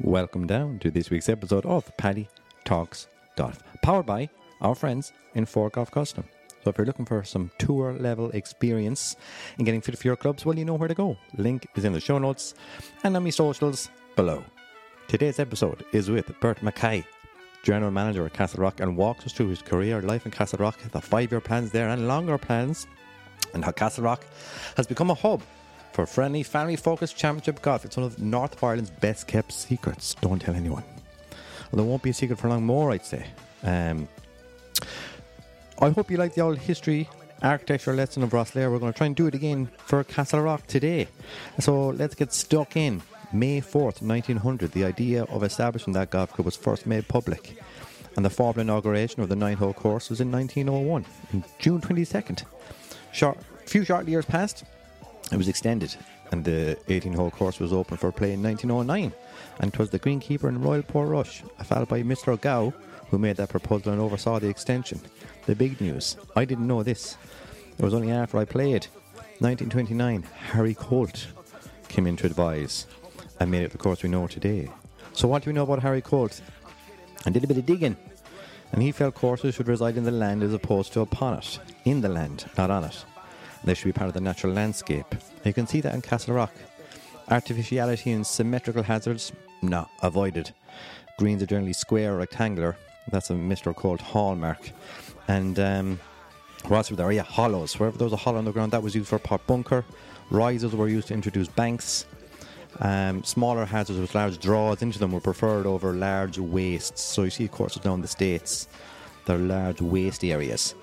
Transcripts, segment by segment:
Welcome down to this week's episode of Paddy Talks Golf, powered by our friends in Ford Golf Custom. So if you're looking for some tour level experience in getting fit for your clubs, well, you know where to go. Link is in the show notes and on my socials below. Today's episode is with Bert Mackay, General Manager at Castle Rock, and walks us through his career, life in Castle Rock, the five year plans there, and longer plans, and how Castle Rock has become a hub for friendly, family focused championship golf. It's one of North Ireland's best kept secrets. Don't tell anyone. Well, there won't be a secret for long more, I'd say. Um, I hope you like the old history architecture lesson of Rosslare. We're going to try and do it again for Castle Rock today. So let's get stuck in. May 4th, 1900, the idea of establishing that golf club was first made public. And the formal inauguration of the nine hole course was in 1901, in June 22nd. Short, few short years passed, it was extended, and the 18 hole course was open for play in 1909. And 'twas the greenkeeper in Royal Portrush, a fellow by Mr. Gow, who made that proposal and oversaw the extension. The big news I didn't know this. It was only after I played. 1929, Harry Colt came in to advise and made it the course we know today. So, what do we know about Harry Colt? I did a bit of digging, and he felt courses should reside in the land as opposed to upon it. In the land, not on it. They should be part of the natural landscape. You can see that in Castle Rock. Artificiality and symmetrical hazards, no, avoided. Greens are generally square or rectangular. That's a Mr. Colt hallmark. And um, what else were there? Yeah, hollows. Wherever there was a hollow on the ground, that was used for pot bunker. Rises were used to introduce banks. Um, smaller hazards with large draws into them were preferred over large wastes. So you see courses now in the States, they're large waste areas.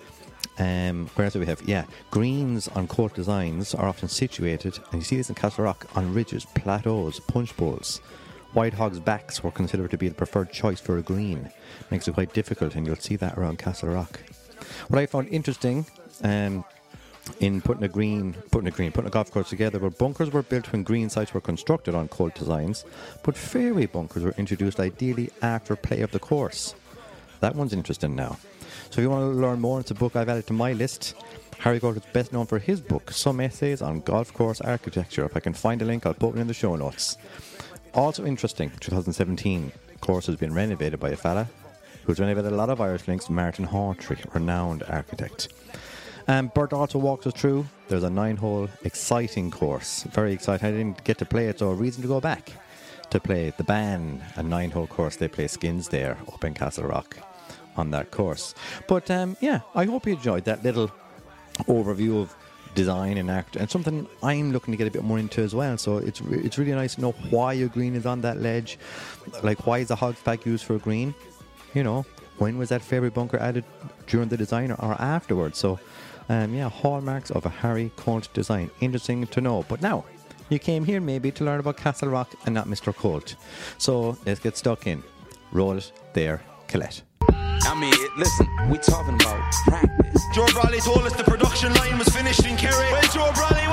Um, where else do we have? Yeah, greens on Colt designs are often situated, and you see this in Castle Rock, on ridges, plateaus, punch bowls. White hogs' backs were considered to be the preferred choice for a green. Makes it quite difficult, and you'll see that around Castle Rock. What I found interesting um, in putting a green, putting a green, putting a golf course together, where bunkers were built when green sites were constructed on Colt designs, but fairway bunkers were introduced ideally after play of the course. That one's interesting now. So if you want to learn more, it's a book I've added to my list. Harry Colt is best known for his book, Some Essays on Golf Course Architecture. If I can find a link, I'll put it in the show notes. Also interesting, 2017, course has been renovated by a fella who's renovated a lot of Irish links, Martin Hawtree, renowned architect. Um, Bert also walks us through. There's a nine-hole, exciting course. Very exciting. I didn't get to play it, so a reason to go back to play the Bann, a nine-hole course. They play skins there up in Castle Rock on that course. But um, yeah, I hope you enjoyed that little overview of design and act and something I'm looking to get a bit more into as well. So it's it's really nice to know why a green is on that ledge, like why is a hog pack used for a green? You know, when was that fairway bunker added during the design or afterwards? So. Um, yeah, hallmarks of a Harry Colt design. Interesting to know. But now, you came here maybe to learn about Castle Rock and not Mr. Colt. So let's get stuck in. Roll it there, Colette. I mean, listen, we talking about practice. Joe Bradley told us the production line was finished in Kerry. Well, Joe Bradley,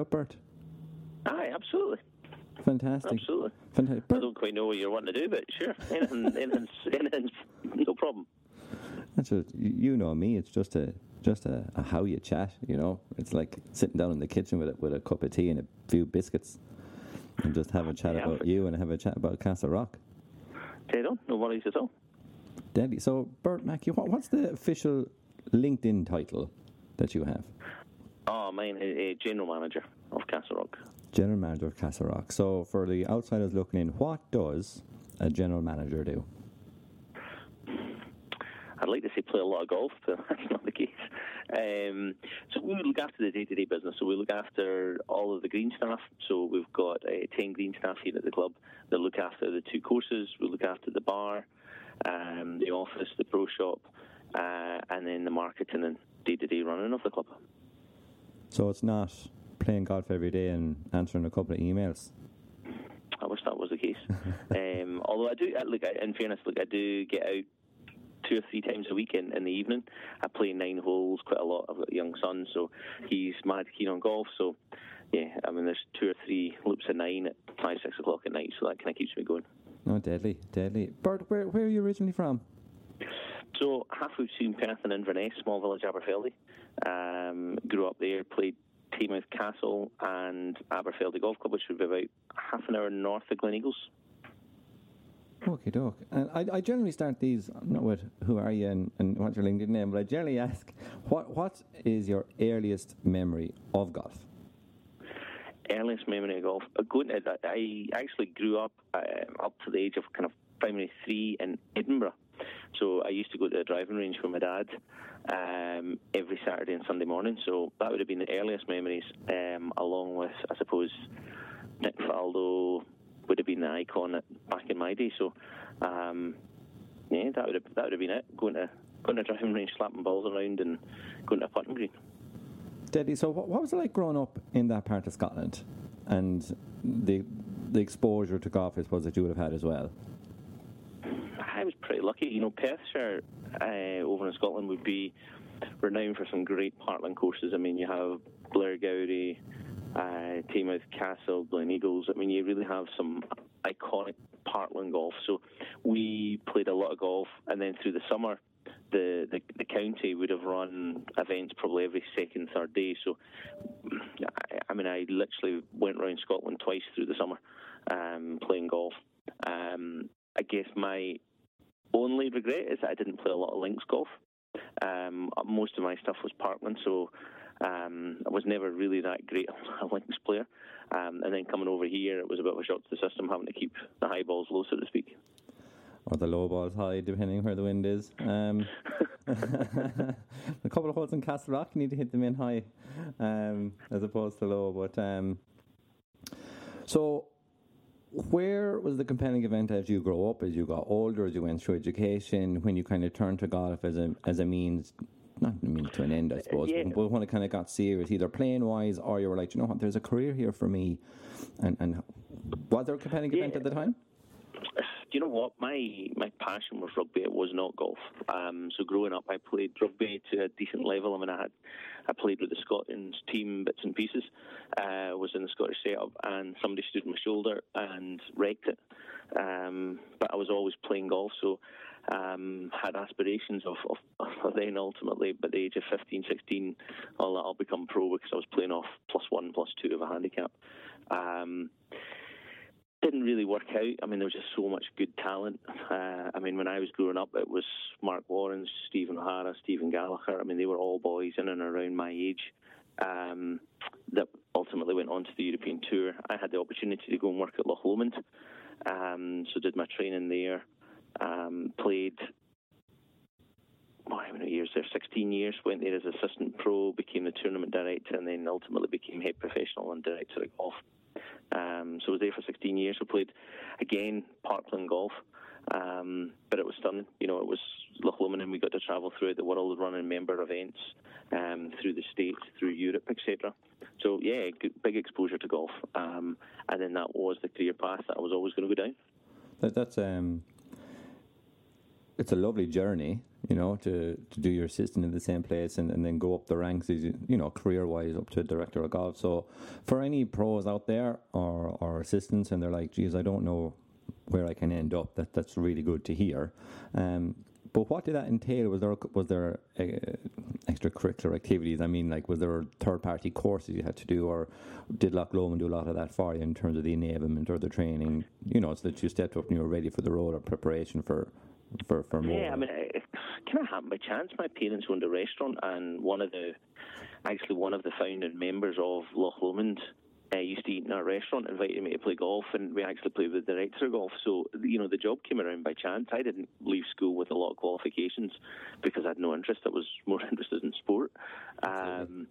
up, Bert? Aye, absolutely, Fantastic. absolutely. Fantastic. I don't quite know what you're wanting to do, but sure, anything, anything's, anything's no problem. that's a, you know me. It's just a just a, a how you chat. You know, it's like sitting down in the kitchen with a, with a cup of tea and a few biscuits, and just have a chat Yeah. about you and have a chat about Castle Rock. Dead on, no worries at all. Deadly. So, Bert Mackay, what, what's the official LinkedIn title that you have? Oh, mine is a general manager of Castle Rock. General Manager of Castle Rock. So, for the outsiders looking in, what does a general manager do? I'd like to say play a lot of golf, but that's not the case. Um, so we look after the day-to-day business. So we look after all of the green staff. So we've got uh, ten green staff here at the club that look after the two courses. We look after the bar, um, the office, the pro shop, uh, and then the marketing and day-to-day running of the club. So, it's not playing golf every day and answering a couple of emails. I wish that was the case. um, although I do, look, I- in fairness, look, I do get out two or three times a week in, in the evening. I play nine holes quite a lot. I've got a young son, so he's mad keen on golf. So yeah, I mean, there's two or three loops of nine at five, six o'clock at night, so that kind of keeps me going. Oh, deadly, deadly. Bert, where, where are you originally from? So halfway between Perth and Inverness, small village Aberfeldy. Um, grew up there, played Taymouth Castle and Aberfeldy Golf Club, which would be about half an hour north of Gleneagles. Okay, doc. And I, I generally start these not with who are you and, and what's your LinkedIn name, but I generally ask what what is your earliest memory of golf? Earliest memory of golf. Uh, Going to, I actually grew up uh, up to the age of kind of primary three in Edinburgh. So I used to go to the driving range with my dad um, every Saturday and Sunday morning. So that would have been the earliest memories, um, along with, I suppose, Nick Faldo would have been the icon back in my day. So, um, yeah, that would have that would have been it. Going to going to driving range, slapping balls around, and going to a putting green. Deadly. So, what, what was it like growing up in that part of Scotland, and the the exposure to golf, I suppose, that you would have had as well? I was pretty lucky. You know, Perthshire uh, over in Scotland would be renowned for some great parkland courses. I mean, you have Blairgowrie, uh, Taymouth Castle, Gleneagles. I mean, you really have some iconic parkland golf. So we played a lot of golf, and then through the summer, the, the, the county would have run events probably every second, third day. So, I, I mean, I literally went around Scotland twice through the summer um, playing golf. Um, I guess my only regret is that I didn't play a lot of links golf. Um, most of my stuff was Parkland, so um, I was never really that great a links player. Um, and then coming over here, it was a bit of a shock to the system, having to keep the high balls low, so to speak. Or the low balls high, depending where the wind is. Um, a couple of holes in Castle Rock, you need to hit them in high, um, as opposed to low. But um, so, where was the compelling event as you grow up, as you got older, as you went through education, when you kind of turned to golf as a as a means, not a means to an end, I suppose, yeah. but when it kind of got serious, either playing wise or you were like, you know what, there's a career here for me, and and was there a compelling event at the time? Do you know what? My my passion was rugby. It was not golf. Um, so growing up, I played rugby to a decent level. I mean, I had I played with the Scotland team bits and pieces. Uh, was in the Scottish setup, and somebody stood on my shoulder and wrecked it. Um, but I was always playing golf, so um, had aspirations of, of, of then ultimately, by the age of 15, 16, I'll, I'll become pro because I was playing off plus one, plus two of a handicap. Um, didn't really work out. I mean, there was just so much good talent. Uh, I mean, when I was growing up, it was Marc Warren, Steven O'Hara, Stephen Gallacher. I mean, they were all boys in and around my age um, that ultimately went on to the European Tour. I had the opportunity to go and work at Loch Lomond, um, so did my training there. Um, played how many years there? 16 years. Went there as assistant pro, became the tournament director, and then ultimately became head professional and director of golf. Um, so I was there for 16 years. I played again Parkland golf, um, but it was stunning. You know, it was Loch Lomond, and we got to travel throughout the world, running member events um, through the states, through Europe, etc. So yeah, big exposure to golf, um, and then that was the career path that I was always going to go down. That, that's um, it's a lovely journey, you know, to, to do your assistant in the same place and, and then go up the ranks, as you, know, career wise up to director of golf. So, for any pros out there or, or assistants, and they're like, geez, I don't know where I can end up, that that's really good to hear. Um, but what did that entail? Was there was there uh, extracurricular activities? I mean, like was there third party courses you had to do, or did Loch Lomond do a lot of that for you in terms of the enablement or the training? You know, so that you stepped up and you were ready for the role or preparation for for for more. Yeah, I mean, kind of happened by chance. My parents owned a restaurant, and one of the, actually one of the founding members of Loch Lomond uh, used to eat in our restaurant, invited me to play golf, and we actually played with the director of golf. So, you know, the job came around by chance. I didn't leave school with a lot of qualifications because I had no interest. I was more interested in sport. Um,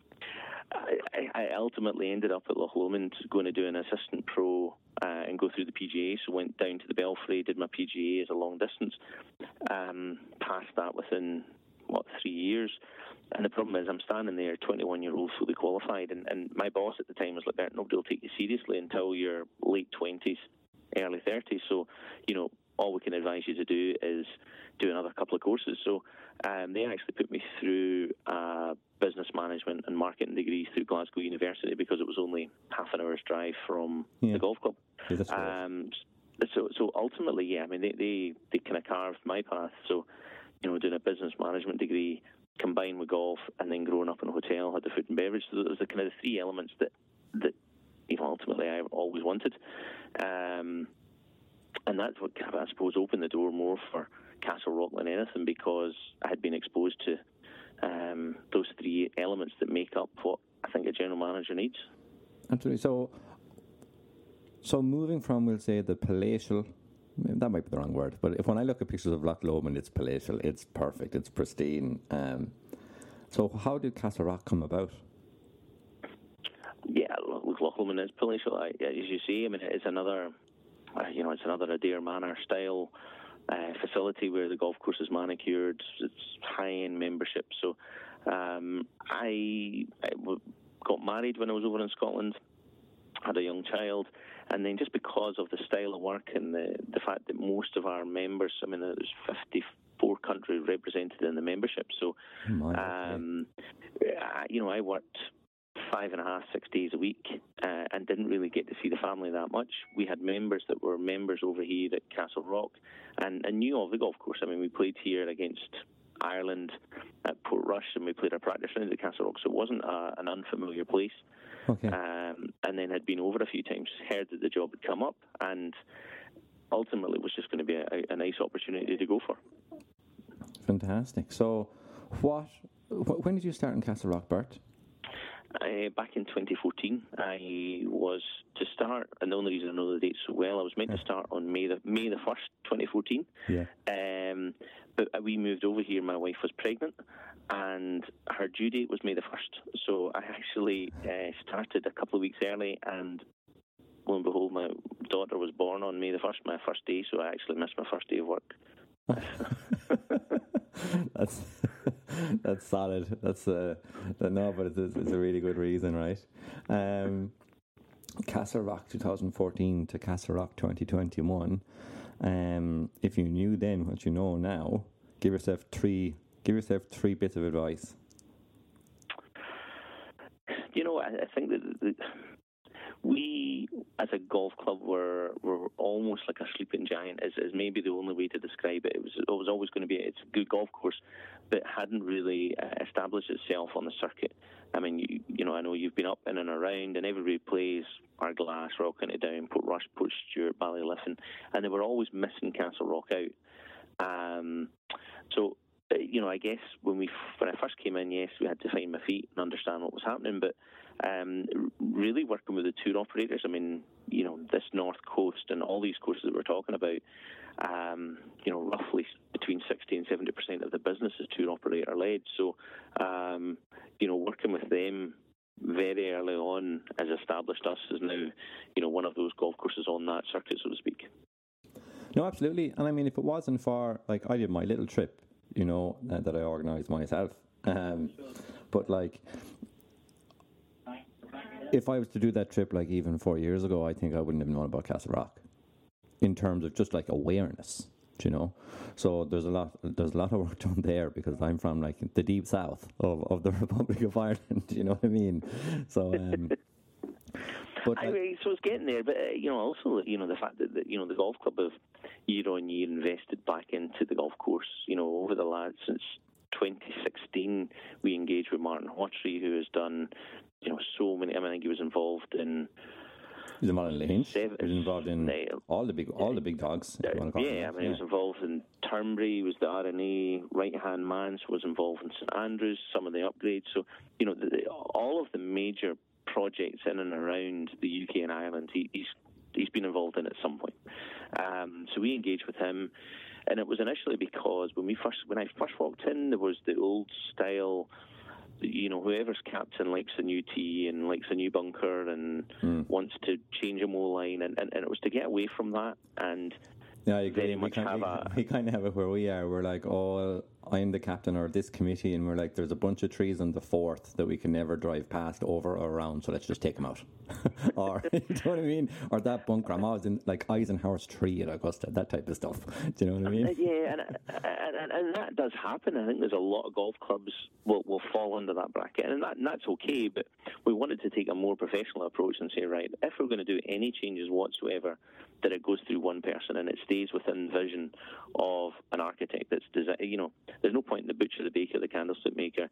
I, I ultimately ended up at Loch Lomond going to do an assistant pro uh, and go through the PGA. So went down to the Belfry, did my PGA as a long distance, um, passed that within what three years. And the problem is, I'm standing there, 21 year old, fully qualified, and, and my boss at the time was like, "Bert, nobody will take you seriously until your late 20s, early 30s." So, you know, all we can advise you to do is do another couple of courses. So um, they actually put me through business management and marketing degrees through Glasgow University because it was only half an hour's drive from Yeah. the golf club. Yeah. Um, so, so ultimately, yeah, I mean, they, they, they kind of carved my path. So, you know, doing a business management degree combined with golf and then growing up in a hotel, had the food and beverage. So those are kind of the three elements that, that you know, ultimately I always wanted. Um, and that's what kind of, I suppose, opened the door more for Castle Rock than anything because I had been exposed to um, those three elements that make up what I think a general manager needs. Absolutely. So, so moving from, we'll say, the palatial, that might be the wrong word, but if when I look at pictures of Loch Lomond, it's palatial, it's perfect, it's pristine. Um, so, how did Castle Rock come about? Yeah, look, Loch Lomond is palatial. As you see. I mean, it's another, uh, you know, it's another Adare Manor style uh, facility where the golf course is manicured. It's high-end membership. So, um, I, I w- got married when I was over in Scotland. Had a young child, and then just because of the style of work and the the fact that most of our members, I mean, there's 54 countries represented in the membership. So, um, I- you know, I worked five and a half, six days a week, uh, and didn't really get to see the family that much. We had members that were members over here at Castle Rock, and, and knew of the golf course. I mean, we played here against Ireland at Portrush, and we played our practice round at Castle Rock, so it wasn't a, an unfamiliar place. okay. Um, and then had been over a few times, heard that the job had come up, and ultimately it was just going to be a, a nice opportunity to go for. Fantastic. So, what, wh- when did you start in Castle Rock, Bert? Uh, back in 2014, I was to start, and the only reason I know the date so well, I was meant to start on May the May the first, 2014. Yeah. Um, but we moved over here. My wife was pregnant, and her due date was May the first. So I actually uh, started a couple of weeks early, and lo and behold, my daughter was born on May the first, my first day. So I actually missed my first day of work. that's that's solid. That's uh, no, but it's, it's a really good reason, right? Um, Castle Rock 2014 to Castle Rock 2021. Um, if you knew then what you know now, give yourself three. Give yourself three bits of advice. You know, I, I think that the, we, as a golf club, were were almost like a sleeping giant. Is, is maybe the only way to describe it. It was it was always going to be it's a good golf course, but hadn't really uh, established itself on the circuit. I mean, you, you know, I know you've been up in and around, and everybody plays our Ardglass, Royal County Down, Portrush, Port Stewart, Ballyliffin, and they were always missing Castle Rock out. Um, so uh, you know, I guess when we when I first came in, yes, we had to find my feet and understand what was happening. But um, really working with the tour operators, I mean, you know, this North Coast and all these courses that we're talking about, um, you know, roughly between sixty and seventy percent of the business is tour operator led. So, um, you know, working with them very early on has established us as now, you know, one of those golf courses on that circuit, so to speak. No, absolutely. And I mean, if it wasn't for like I did my little trip, you know, uh, that I organised myself. Um, but like, if I was to do that trip, like even four years ago, I think I wouldn't have known about Castle Rock, in terms of just like awareness. do You know, so there's a lot. There's a lot of work done there because I'm from like the deep south of, of the Republic of Ireland. You know what I mean? So, um, but I like- mean, so it's getting there, but uh, you know, also you know the fact that, that you know the golf club have year on year invested back into the golf course. You know, over the last since 2016, we engaged with Martin Hawtree, who has done you know so many. I mean, I think he was involved in the was involved in Lahinch. He was involved in Nail. all the big, all the big dogs. if you wanna call them yeah, I mean, he was involved in Turnberry, he was the R&A right hand man, so was involved in St Andrews, some of the upgrades. So, you know, the, the, all of the major projects in and around the UK and Ireland, he, he's he's been involved in at some point. Um, so we engaged with him, and it was initially because when we first when I first walked in, there was the old style. You know, whoever's captain likes a new tee and likes a new bunker and hmm. wants to change a mow line, and, and, and it was to get away from that and Yeah, I agree. We kind, we, a- we kind of have it where we are. We're like, oh, I'm the captain or this committee, and we're like, there's a bunch of trees on the fourth that we can never drive past, over or around, so let's just take them out. or, you know what I mean? Or that bunker, I'm always in like Eisenhower's tree at Augusta, that type of stuff. Do you know what I mean? Uh, yeah, and, and, and, and that does happen. I think there's a lot of golf clubs will, will fall under that bracket, and, that, and that's okay, but we wanted to take a more professional approach and say, right, if we're going to do any changes whatsoever, that it goes through one person and it stays within vision of an architect that's design. You know, there's no point in the butcher, the baker, the candlestick maker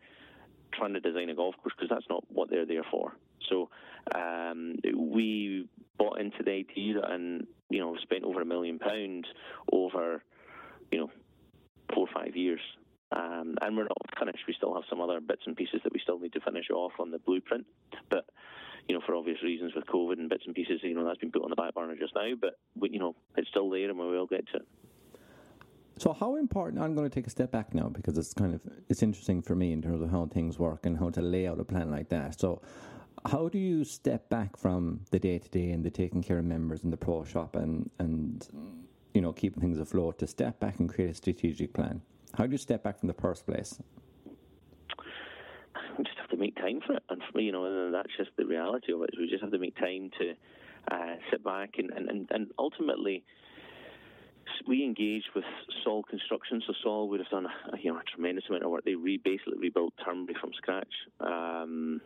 trying to design a golf course because that's not what they're there for. So um, we bought into the idea and you know spent over a million pounds over you know four or five years. Um, and we're not finished. We still have some other bits and pieces that we still need to finish off on the blueprint. But you know, for obvious reasons with COVID and bits and pieces, you know, that's been put on the back burner just now. But you know, it's still there, and we will get to it. So how important? I'm going to take a step back now because it's kind of it's interesting for me in terms of how things work and how to lay out a plan like that. So, how do you step back from the day to day and the taking care of members and the pro shop and and you know keeping things afloat to step back and create a strategic plan? How do you step back from the first place? Make time for it, and for you know, that's just the reality of it. We just have to make time to uh, sit back and, and, and ultimately we engaged with Sol Construction. So Sol would have done a, you know a tremendous amount of work. They re- basically rebuilt Turnberry from scratch. Um,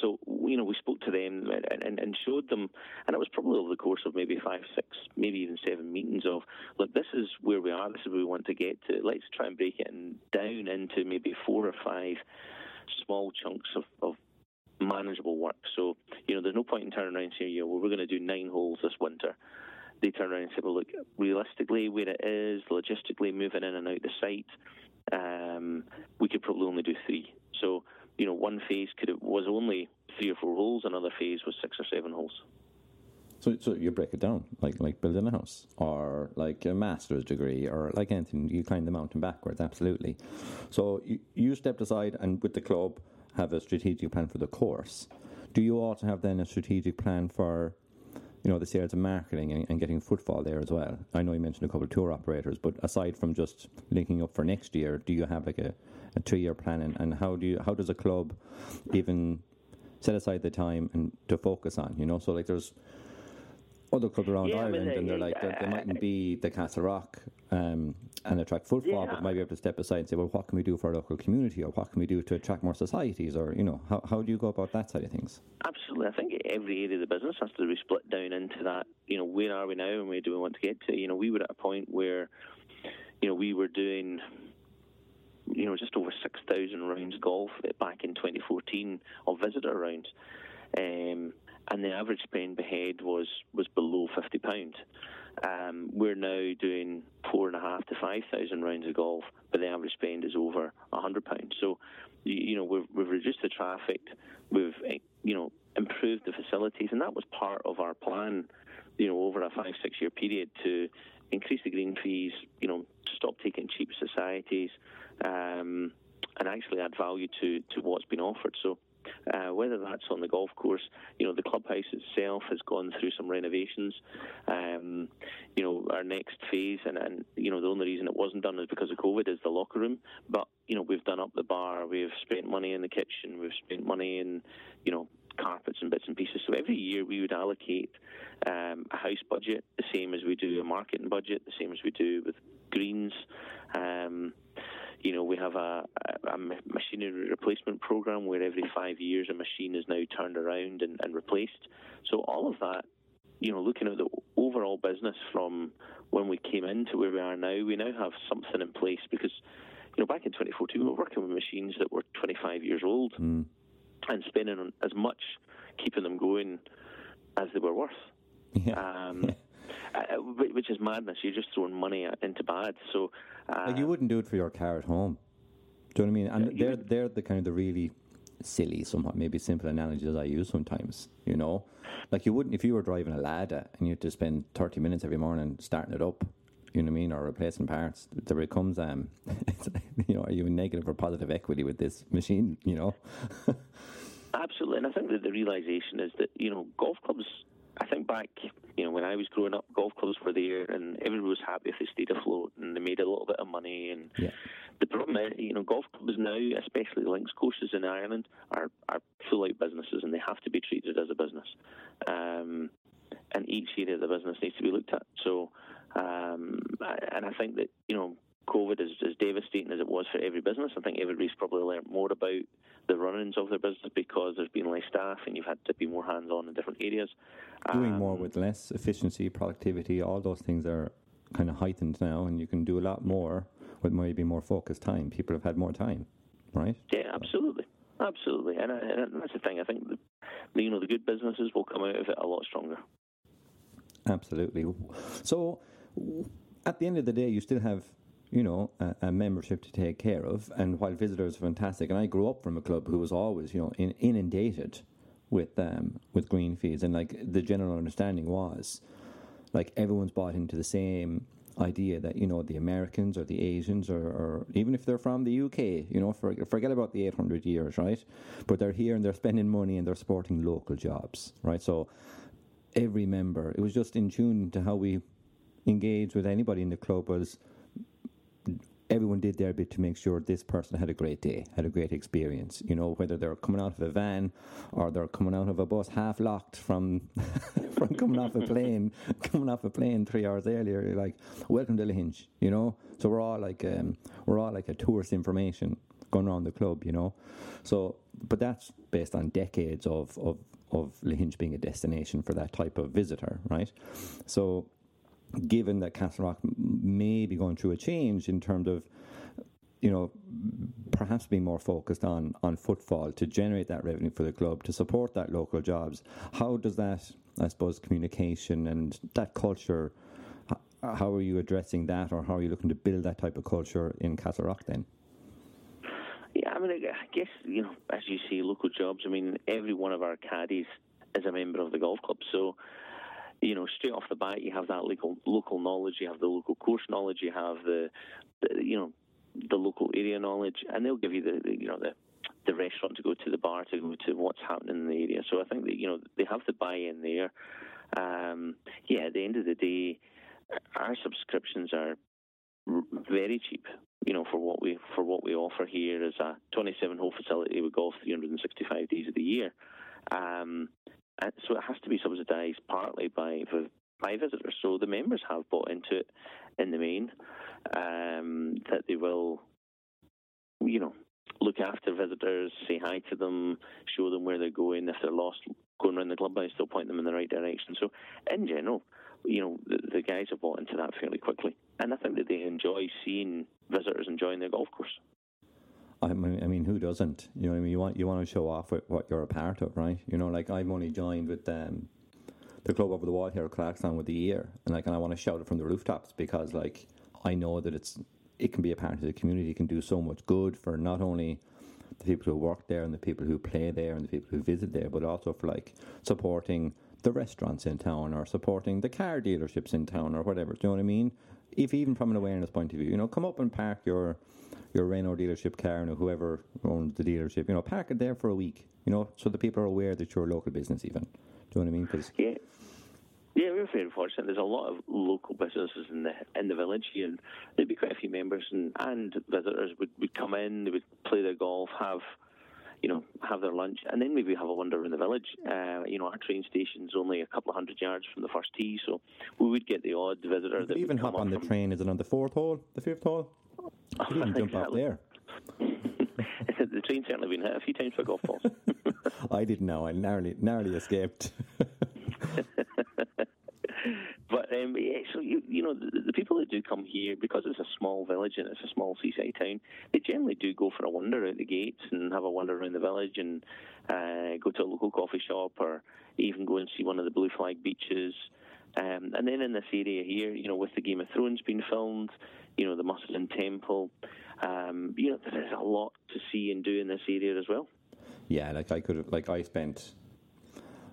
so you know we spoke to them and, and, showed them, and it was probably over the course of maybe five, six, maybe even seven meetings of look, this is where we are. This is where we want to get to. Let's try and break it down into maybe four or five small chunks of, of manageable work. So, you know, there's no point in turning around and saying, yeah, well, we're going to do nine holes this winter they turn around and say, well, look, realistically, where it is, logistically, moving in and out the site, um, we could probably only do three. So, you know, one phase could have, was only three or four holes, another phase was six or seven holes. So, so you break it down like like building a house, or like a master's degree, or like anything. You climb the mountain backwards, absolutely. So you, you stepped aside and with the club have a strategic plan for the course. Do you also have then a strategic plan for you know, the sales and marketing and, and, getting footfall there as well. I know you mentioned a couple of tour operators, but aside from just linking up for next year, do you have like a, a two year plan and, and how do you how does a club even set aside the time and to focus on, you know? So like there's other clubs around yeah, Ireland, and they're like they, they mightn't be the Castle Rock um, and attract footfall, yeah. but might be able to step aside and say, well, what can we do for our local community, or what can we do to attract more societies, or you know, how how do you go about that side of things? Absolutely, I think every area of the business has to be split down into that. You know, where are we now, and where do we want to get to? You know, we were at a point where, you know, we were doing you know, just over 6,000 rounds golf back in 2014 of visitor rounds. Um, and the average spend per head was was below fifty pounds. Um, we're now doing four and a half to five thousand rounds of golf, but the average spend is over hundred pounds. So, you, know, we've, we've reduced the traffic, we've eh, you know improved the facilities, and that was part of our plan. You know, over a five six year period to increase the green fees. You know, stop taking cheap societies, um, and actually add value to to what's been offered. So whether that's on the golf course, you know, the clubhouse itself has gone through some renovations. Um, you know, our next phase, and, and you know, the only reason it wasn't done is because of COVID, is the locker room. But you know, we've done up the bar, we've spent money in the kitchen, we've spent money in, you know, carpets and bits and pieces. So every year we would allocate um, a house budget, the same as we do a marketing budget, the same as we do with greens. Um, you know, we have a, a, machinery replacement program where every five years a machine is now turned around and, and replaced. So all of that, you know, looking at the overall business from when we came into where we are now, we now have something in place because, you know, back in 2014 we were working with machines that were 25 years old mm. and spending as much keeping them going as they were worth. Yeah. Um, uh, which is madness. You're just throwing money into bad. So uh, like you wouldn't do it for your car at home. Do you know what I mean? And they're they're the kind of the really silly, somewhat maybe simple analogies I use sometimes. You know, like you wouldn't if you were driving a Lada and you had to spend thirty minutes every morning starting it up. You know what I mean, or replacing parts. There becomes, um, you know, are you in negative or positive equity with this machine? You know. Absolutely, and I think that the realization is that you know golf clubs I think back, you know, when I was growing up, golf clubs were there, and everyone was happy if they stayed afloat, and they made a little bit of money. And Yeah. the problem is, you know, golf clubs now, especially links courses in Ireland, are are full out businesses, and they have to be treated as a business. Um, and each area of the business needs to be looked at. So, um, and I think that you know, COVID is as devastating as it was for every business. I think everybody's probably learned more about the run-ins of their business because there's been less staff and you've had to be more hands-on in different areas. Doing more Um, with less efficiency, productivity, all those things are kind of heightened now, and you can do a lot more with maybe more focused time. People have had more time, right? Yeah, absolutely, absolutely, and, I, and that's the thing. I think the, you know the good businesses will come out of it a lot stronger. Absolutely. So, at the end of the day, you still have, you know, a, a membership to take care of. And while visitors are fantastic, and I grew up from a club who was always, you know, in, inundated with um, with green fees, and like the general understanding was, like everyone's bought into the same idea that you know the Americans or the Asians or, or even if they're from the UK, you know, for, forget about the 800 years, right? But they're here and they're spending money and they're supporting local jobs, right? So every member, it was just in tune to how we engage with anybody in the club was everyone did their bit to make sure this person had a great day, had a great experience. You know, whether they're coming out of a van or they're coming out of a bus half locked from from coming off a plane, coming off a plane three hours earlier. You're like, welcome to Lahinch, you know. So we're all like um, we're all like a tourist information going around the club, you know. So, but that's based on decades of of of Lahinch being a destination for that type of visitor, right? So given that Castle Rock may be going through a change in terms of, you know, perhaps being more focused on, on footfall to generate that revenue for the club, to support that local jobs, how does that, I suppose, communication and that culture, how are you addressing that or how are you looking to build that type of culture in Castle Rock then? Yeah, I mean, I I guess you know, as you see, local jobs. I mean, every one of our caddies is a member of the golf club, so you know, straight off the bat, you have that local local knowledge, you have the local course knowledge, you have the, the you know, the local area knowledge, and they'll give you the, the you know the the restaurant to go to, the bar to go to, what's happening in the area. So I think that you know they have the buy-in there. Um, yeah, at the end of the day, our subscriptions are very cheap. You know, for what we for what we offer here is a 27 hole facility with golf 365 days of the year. Um, and so it has to be subsidised partly by by visitors. So the members have bought into it in the main um, that they will, you know, look after visitors, say hi to them, show them where they're going. If they're lost going around the club, I still point them in the right direction. So in general, you know, the, the guys have bought into that fairly quickly, and I think that they enjoy seeing visitors enjoying their golf course. I mean, I mean, who doesn't? You know, what I mean, you want you want to show off with what you're a part of, right? You know, like I've only joined with um, the club over the wall here, Clarkstown, with the year, and like, and I want to shout it from the rooftops because, like, I know that it's it can be a part of the community, it can do so much good for not only the people who work there and the people who play there and the people who visit there, but also for like supporting the restaurants in town or supporting the car dealerships in town or whatever. Do you know what I mean? If even from an awareness point of view, you know, come up and park your your Renault dealership car and whoever owns the dealership, you know, park it there for a week, you know, so the people are aware that you're a local business even. Do you know what I mean? Because Yeah. Yeah, we're very fortunate. There's a lot of local businesses in the in the village here, and there'd be quite a few members and, and visitors would, would come in, they would play their golf, have you know, have their lunch, and then maybe have a wander around the village. Uh, you know, our train station's only a couple of hundred yards from the first tee, so we would get the odd visitor you that could even hop on the from, train. Is it on the fourth hole, the fifth hole? You could even jump off there. the train's certainly been hit a few times by golf balls. I didn't know. I narrowly narrowly escaped. But um, yeah, so you, you know the, the people that do come here because it's a small village and it's a small seaside town, they generally do go for a wander out the gates and have a wander around the village and uh, go to a local coffee shop or even go and see one of the blue flag beaches. Um, and then in this area here, you know, with the Game of Thrones being filmed, you know, the Mussenden Temple, um, you know, there is a lot to see and do in this area as well. yeah, like I could have, like I spent,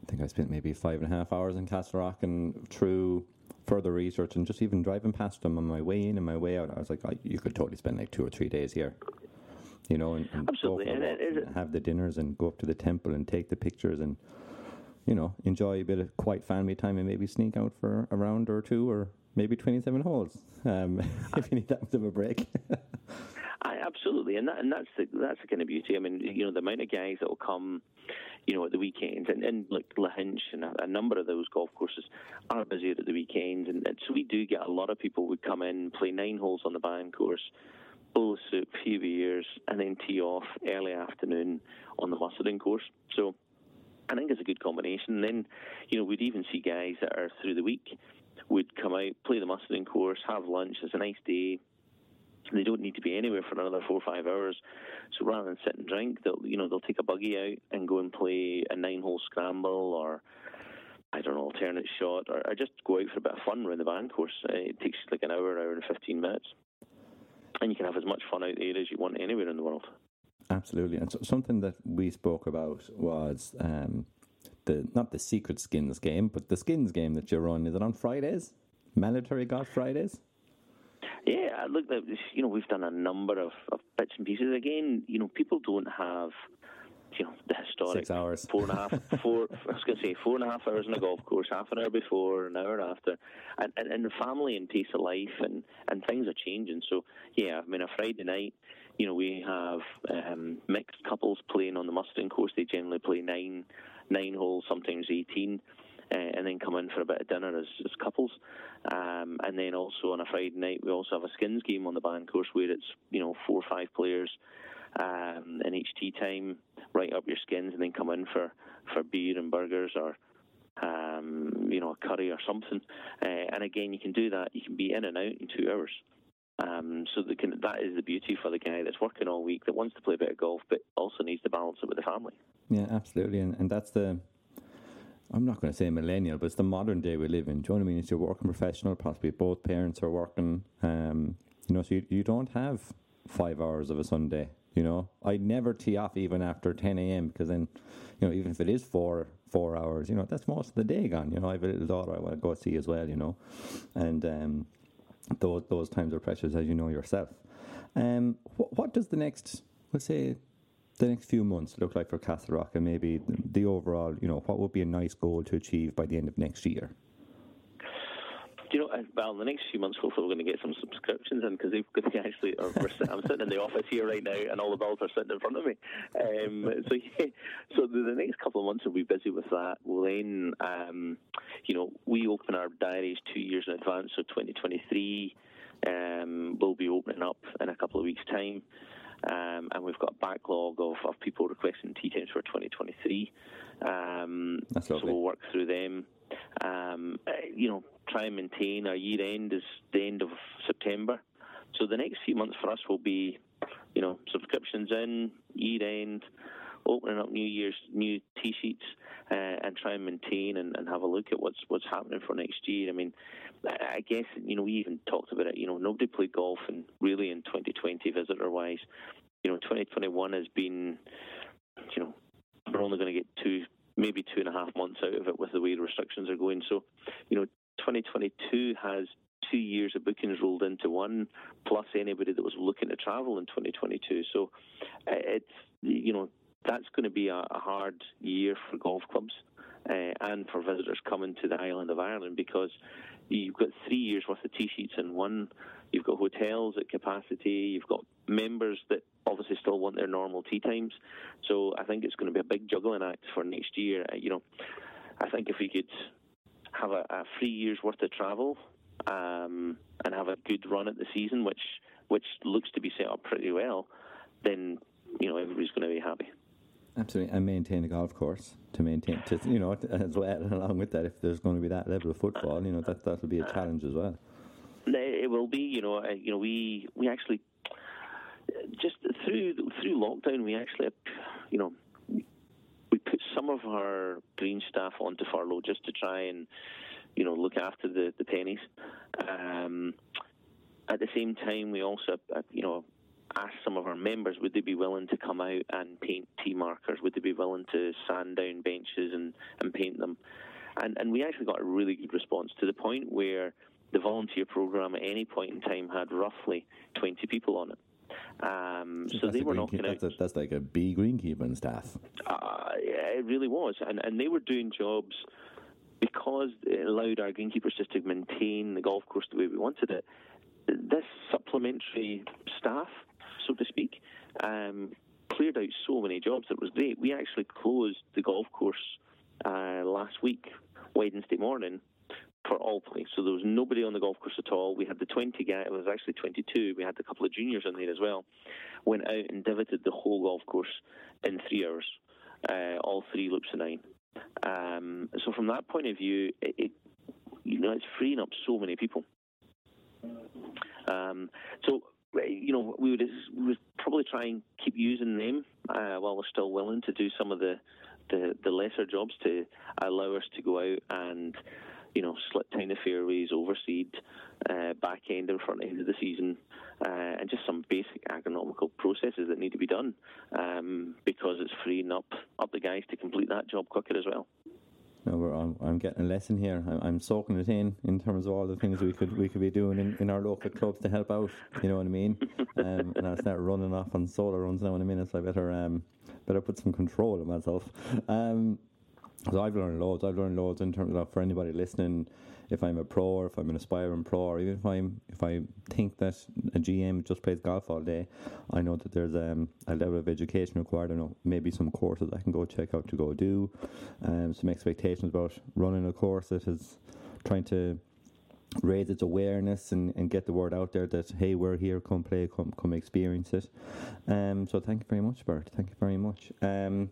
think I spent maybe five and a half hours in Castle Rock and through further research and just even driving past them on my way in and my way out, I was like, I, you could totally spend like two or three days here. You know, and, and Absolutely, go for a and and have the dinners and go up to the temple and take the pictures and you know, enjoy a bit of quiet family time and maybe sneak out for a round or two or maybe 27 holes um, if you need that much of a break. Absolutely, and that and that's the that's the kind of beauty. I mean, you know, the amount of guys that will come, you know, at the weekends, and, and like Lahinch and a, a number of those golf courses are busier at the weekends, and, and so we do get a lot of people who come in, play nine holes on the Bann course, bowl soup, few beers, and then tee off early afternoon on the Mussenden course. So. I think it's a good combination. And then, you know, we'd even see guys that are through the week would come out, play the Mussenden course, have lunch. It's a nice day they don't need to be anywhere for another four or five hours. So rather than sit and drink, they'll you know they'll take a buggy out and go and play a nine-hole scramble or I don't know alternate shot or, or just go out for a bit of fun around the Bann course. Uh, it takes like an hour, hour and fifteen minutes, and you can have as much fun out there as you want anywhere in the world. Absolutely, and so something that we spoke about was. Um, the, not the secret skins game, but the skins game that you run. Is it on Fridays? Mandatory golf Fridays? Yeah, look, you know, we've done a number of, of bits and pieces. Again, you know, people don't have, you know, the historic Six hours. four and a half, four. I was going to say four and a half hours on a golf course, half an hour before, an hour after, and and, and the family and pace of life and and things are changing. So yeah, I mean, a Friday night, you know, we have um, mixed couples playing on the Mussenden course. They generally play nine nine holes, sometimes eighteen and then come in for a bit of dinner as, as couples. Um, and then also on a Friday night, we also have a skins game on the Bann course where it's you know four or five players um, in each tee time, write up your skins, and then come in for for beer and burgers or. Um, you know, a curry or something, uh, and again, you can do that. You can be in and out in two hours. Um, so can, that is the beauty for the guy that's working all week that wants to play a bit of golf, but also needs to balance it with the family. Yeah, absolutely, and, and that's the I'm not going to say millennial, but it's the modern day we live in. Do you know what I mean? It's your working professional, possibly both parents are working. Um, you know, so you, you don't have five hours of a Sunday. You know, I never tee off even after 10 a.m. because then, you know, even if it is four four hours, you know, that's most of the day gone. You know, I have a little daughter I want to go see as well. You know, and um, those those times are precious, as you know yourself. Um, what, what does the next, let's say, the next few months look like for Castle Rock and maybe the overall, you know, what would be a nice goal to achieve by the end of next year? You know, uh, well, the next few months, hopefully, we're going to get some subscriptions in because they've got to actually. I'm sitting in the office here right now, and all the bills are sitting in front of me. Um, so, yeah, so the, the, next couple of months will be busy with that. We'll then, um, you know, we open our diaries two years in advance, so 2023 um, will be opening up in a couple of weeks' time. Um, and we've got a backlog of, of people requesting tee times for 2023. Um, so we'll work through them. Um, uh, you know, try and maintain our year end is the end of September. So the next few months for us will be, you know, subscriptions in, year end, opening up New Year's new tee sheets uh, and try and maintain and, and have a look at what's what's happening for next year. I mean, I guess you know we even talked about it. You know, nobody played golf and really in 2020 visitor wise. You know, 2021 has been, you know, we're only going to get two, maybe two and a half months out of it with the way the restrictions are going. So, you know, 2022 has two years of bookings rolled into one, plus anybody that was looking to travel in 2022. So, uh, it's you know that's going to be a, a hard year for golf clubs uh, and for visitors coming to the island of Ireland because you've got three years worth of tee sheets in one. You've got hotels at capacity. You've got members that obviously still want their normal tee times. So I think it's going to be a big juggling act for next year. Uh, you know, I think if we could have a, a three years worth of travel um, and have a good run at the season, which which looks to be set up pretty well, then you know everybody's going to be happy. Absolutely, and maintain a golf course to maintain, to, you know, as well. Along with that, if there's going to be that level of football, you know, that that will be a challenge as well. It will be, you know, you know, we we actually just through through lockdown, we actually, you know, we put some of our green staff onto furlough just to try and, you know, look after the the pennies. Um, at the same time, we also, you know, asked some of our members would they be willing to come out and paint tee markers? Would they be willing to sand down benches and, and paint them? And, and we actually got a really good response to the point where the volunteer program at any point in time had roughly 20 people on it. Um, so That's they were knocking out. That's, a, that's like a B greenkeeping staff. Uh, yeah, it really was, and and they were doing jobs because it allowed our greenkeepers just to maintain the golf course the way we wanted it. This supplementary staff, so to speak, um, cleared out so many jobs. It was great. We actually closed the golf course uh, last week, Wednesday morning, for all play. So there was nobody on the golf course at all. We had the 20 guy. It was actually 22. We had a couple of juniors in there as well. Went out and divoted the whole golf course in three hours, uh, all three loops of nine. Um, so from that point of view, it, it you know it's freeing up so many people. Um, so you know we would we would probably try and keep using them uh, while we're still willing to do some of the, the the lesser jobs to allow us to go out and you know slit down the fairways, overseed, uh, back end and front end of the season, uh, and just some basic agronomical processes that need to be done um, because it's freeing up up the guys to complete that job quicker as well. No, I'm, I'm getting a lesson here. I'm, I'm soaking it in in terms of all the things we could we could be doing in, in our local clubs to help out. You know what I mean? Um, and I'll start running off on solo runs now in a minute. So I better um, better put some control on myself. Um, so I've learned loads. I've learned loads in terms of for anybody listening. If I'm a pro or if I'm an aspiring pro, or even if I'm if I think that a GM just plays golf all day, I know that there's um, a level of education required. I know maybe some courses I can go check out to go do, um, some expectations about running a course that is trying to raise its awareness and, and get the word out there that hey we're here come play come come experience it um, so thank you very much Bert thank you very much um,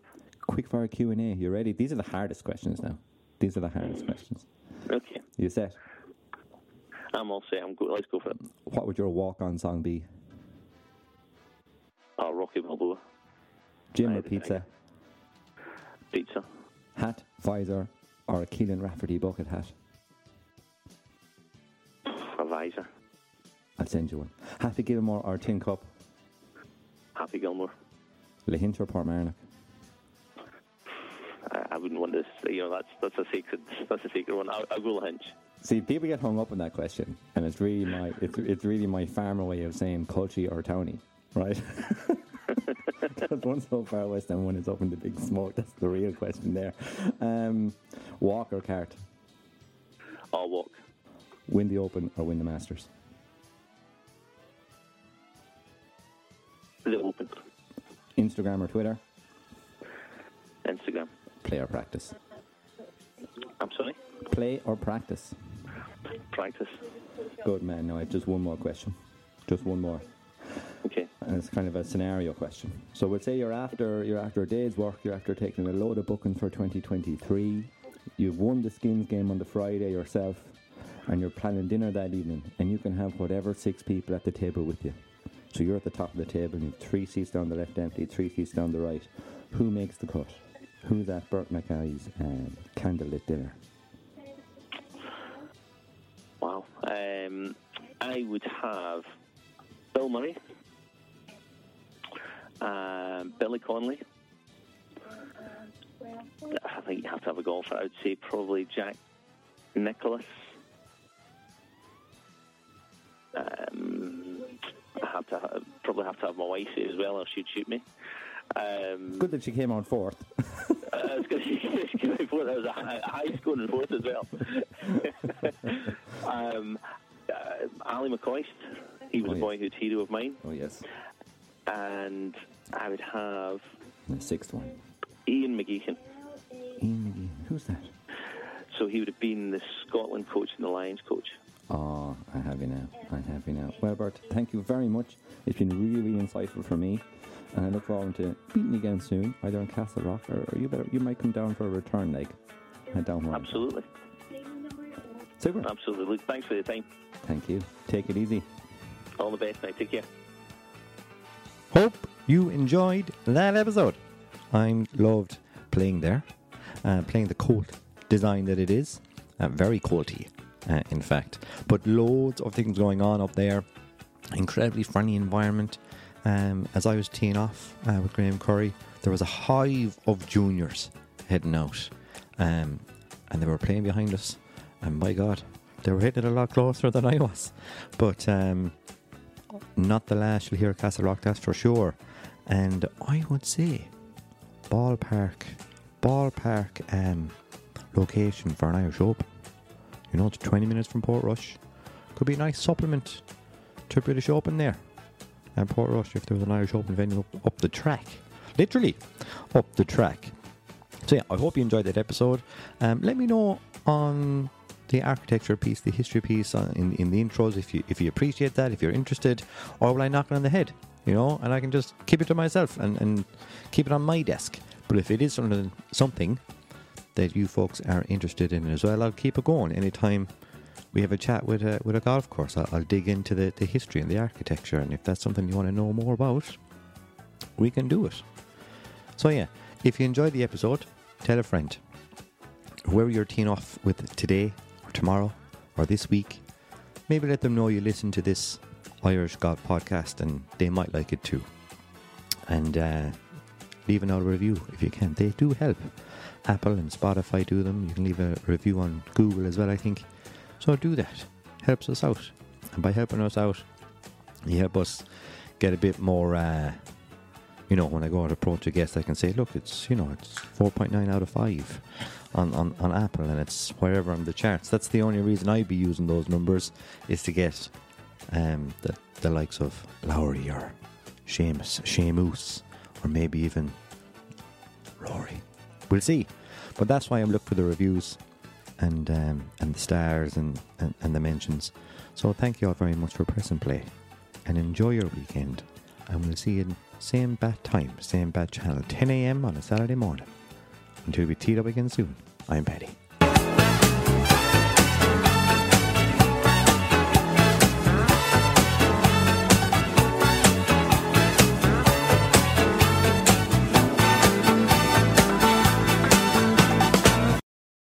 quick fire Q&A you ready? These are the hardest questions now. These are the hardest questions. Okay, you set. I'm all set. I'm good. let's go for it. what would your walk-on song be? Oh, Rocky Balboa, gym I or pizza? Pizza, hat visor or a Caolan Rafferty bucket hat? A visor, I'll send you one. Happy Gilmore or Tin Cup? Happy Gilmore. Lahinch or Portmarnock I, I wouldn't want to. Say, you know, that's that's a secret. That's a secret one. I'll, I'll go Hinch. See, people get hung up on that question, and it's really my it's it's really my farmer way of saying Colchi or Tony, right? Because one's so far west and one is up in the big smoke. That's the real question there. Um, walk or cart? I'll walk. Win the Open or win the Masters? The open. Instagram or Twitter? Instagram. Play or practice? I'm sorry. Play or practice? Practice. Good man. Now I have just one more question. Just one more. Okay. and it's kind of a scenario question. So we'll say you're after you're after a day's work, you're after taking a load of bookings for 2023. You've won the skins game on the Friday yourself, and you're planning dinner that evening, and you can have whatever six people at the table with you. So you're at the top of the table, and you've three seats down the left empty, three seats down the right. Who makes the cut? Who's at Bert Mackay's um, candlelit dinner? Wow. Um, I would have Bill Murray, um, Billy Connolly. I think you have to have a golfer. I would say probably Jack Nicklaus. Um, I have to have, probably have to have my wife here as well, or she'd shoot me. Um, Good that she came on fourth. I was going to fourth. That was a high, scoring fourth as well. um, uh, Ally McCoist, he was Oh, a yes. boyhood hero of mine, oh yes, and I would have the sixth one. Ian McGeechan. Ian McGee. Who's that? So he would have been the Scotland coach and the Lions coach. Oh, I have you now. I have you now. Well, Bert, thank you very much. It's been really insightful for me, and I look forward to meeting you again soon, either in Castle Rock or, or you better you might come down for a return leg. Head down where I'm. Absolutely, Super. absolutely. Thanks for the time. Thank you. Take it easy. All the best, mate. Take care. Hope you enjoyed that episode. I loved playing there, uh, playing the Colt design that it is. Uh, very Colty, uh, in fact. But loads of things going on up there. Incredibly friendly environment. Um, as I was teeing off uh, with Graham Curry, there was a hive of juniors heading out. Um, and they were playing behind us. And my God, they were hitting it a lot closer than I was. But um, not the last you'll hear Castle Rock, that's for sure. And I would say ballpark, ballpark um, location for an Irish Open. You know, it's 20 minutes from Portrush. Could be a nice supplement to British Open there. And Portrush, if there was an Irish Open venue up, up the track. Literally, up the track. So yeah, I hope you enjoyed that episode. Um, let me know on the architecture piece, the history piece uh, in, in the intros if you if you appreciate that, if you're interested, or will I knock it on the head? You know, and I can just keep it to myself and, and keep it on my desk. But if it is something something that you folks are interested in as well, I'll keep it going. Anytime we have a chat with a with a golf course, I'll, I'll dig into the, the history and the architecture, and if that's something you want to know more about, we can do it. So yeah, if you enjoyed the episode, tell a friend. Whoever you're teeing off with today, or tomorrow, or this week, maybe let them know you listen to this Irish Golf podcast, and they might like it too. And uh, leave another review if you can. They do help. Apple and Spotify do them. You can leave a review on Google as well, I think. So do that. Helps us out. And by helping us out, you help us get a bit more. Uh, you know, when I go out approach a guest, I can say, look, it's you know, it's 4.9 out of five on, on, on Apple, and it's wherever on the charts. That's the only reason I'd be using those numbers is to get um, the the likes of Lowry or Seamus, Seamus, or maybe even Rory. We'll see. But that's why I'm looking for the reviews and um, and the stars and, and, and the mentions. So thank you all very much for pressing play and enjoy your weekend. And we'll see you in same bat time, same bat channel, 10 a.m. on a Saturday morning. Until we teed up again soon, I'm Paddy.